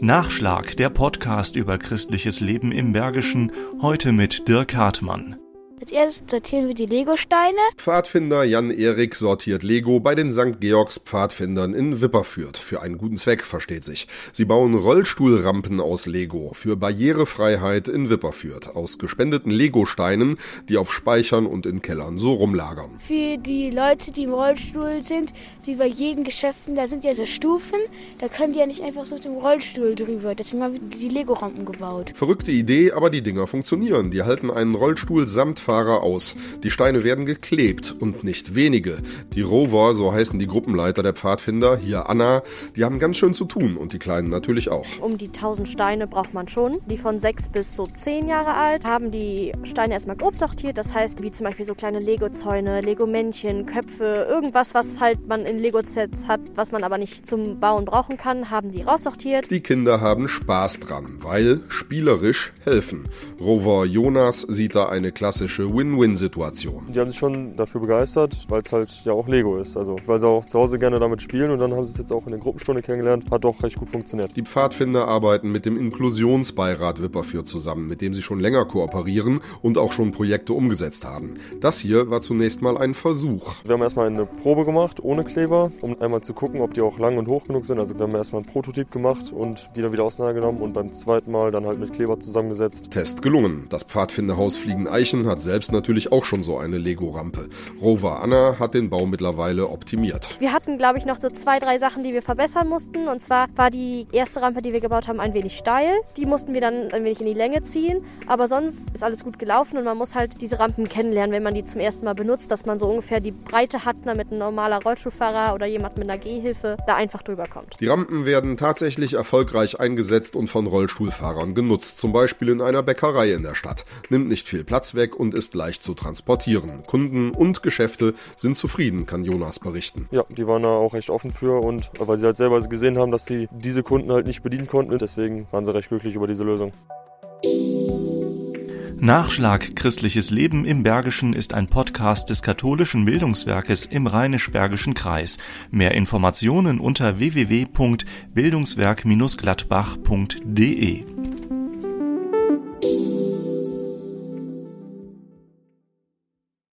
Nachschlag, der Podcast über christliches Leben im Bergischen, heute mit Dirk Hartmann. Als erstes sortieren wir die Legosteine. Pfadfinder Jan-Erik sortiert Lego bei den St. Georgs Pfadfindern in Wipperfürth. Für einen guten Zweck, versteht sich. Sie bauen Rollstuhlrampen aus Lego für Barrierefreiheit in Wipperfürth. Aus gespendeten Legosteinen, die auf Speichern und in Kellern so rumlagern. Für die Leute, die im Rollstuhl sind, wie bei jedem Geschäften, da sind ja so Stufen. Da können die ja nicht einfach so mit dem Rollstuhl drüber. Deswegen haben wir die Lego-Rampen gebaut. Verrückte Idee, aber die Dinger funktionieren. Die halten einen Rollstuhl samt Fahrer aus. Die Steine werden geklebt und nicht wenige. Die Rover, so heißen die Gruppenleiter der Pfadfinder, hier Anna, die haben ganz schön zu tun und die Kleinen natürlich auch. Um die 1000 Steine braucht man schon. Die von 6 bis so 10 Jahre alt haben die Steine erstmal grob sortiert. Das heißt, wie zum Beispiel so kleine Lego-Zäune, Lego-Männchen, Köpfe, irgendwas, was halt man in Lego-Sets hat, was man aber nicht zum Bauen brauchen kann, haben die raussortiert. Die Kinder haben Spaß dran, weil spielerisch helfen. Rover Jonas sieht da eine klassische klassische Win-Win-Situation. Die haben sich schon dafür begeistert, weil es halt ja auch Lego ist. Also weil sie auch zu Hause gerne damit spielen und dann haben sie es jetzt auch in der Gruppenstunde kennengelernt. Hat doch recht gut funktioniert. Die Pfadfinder arbeiten mit dem Inklusionsbeirat Wipperfürth zusammen, mit dem sie schon länger kooperieren und auch schon Projekte umgesetzt haben. Das hier war zunächst mal ein Versuch. Wir haben erstmal eine Probe gemacht ohne Kleber, um einmal zu gucken, ob die auch lang und hoch genug sind. Also wir haben erstmal einen Prototyp gemacht und die dann wieder auseinandergenommen und beim zweiten Mal dann halt mit Kleber zusammengesetzt. Test gelungen. Das Pfadfinderhaus Fliegen Eichen hat selbst natürlich auch schon so eine Lego-Rampe. Rover Anna hat den Bau mittlerweile optimiert. Wir hatten, glaube ich, noch so zwei, drei Sachen, die wir verbessern mussten. Und zwar war die erste Rampe, die wir gebaut haben, ein wenig steil. Die mussten wir dann ein wenig in die Länge ziehen. Aber sonst ist alles gut gelaufen und man muss halt diese Rampen kennenlernen, wenn man die zum ersten Mal benutzt, dass man so ungefähr die Breite hat, damit ein normaler Rollstuhlfahrer oder jemand mit einer Gehhilfe da einfach drüber kommt. Die Rampen werden tatsächlich erfolgreich eingesetzt und von Rollstuhlfahrern genutzt. Zum Beispiel in einer Bäckerei in der Stadt. Nimmt nicht viel Platz weg und ist leicht zu transportieren. Kunden und Geschäfte sind zufrieden, kann Jonas berichten. Ja, die waren da auch recht offen für und weil sie halt selber gesehen haben, dass sie diese Kunden halt nicht bedienen konnten, deswegen waren sie recht glücklich über diese Lösung. Nachschlag Christliches Leben im Bergischen ist ein Podcast des katholischen Bildungswerkes im Rheinisch-Bergischen Kreis. Mehr Informationen unter www.bildungswerk-gladbach.de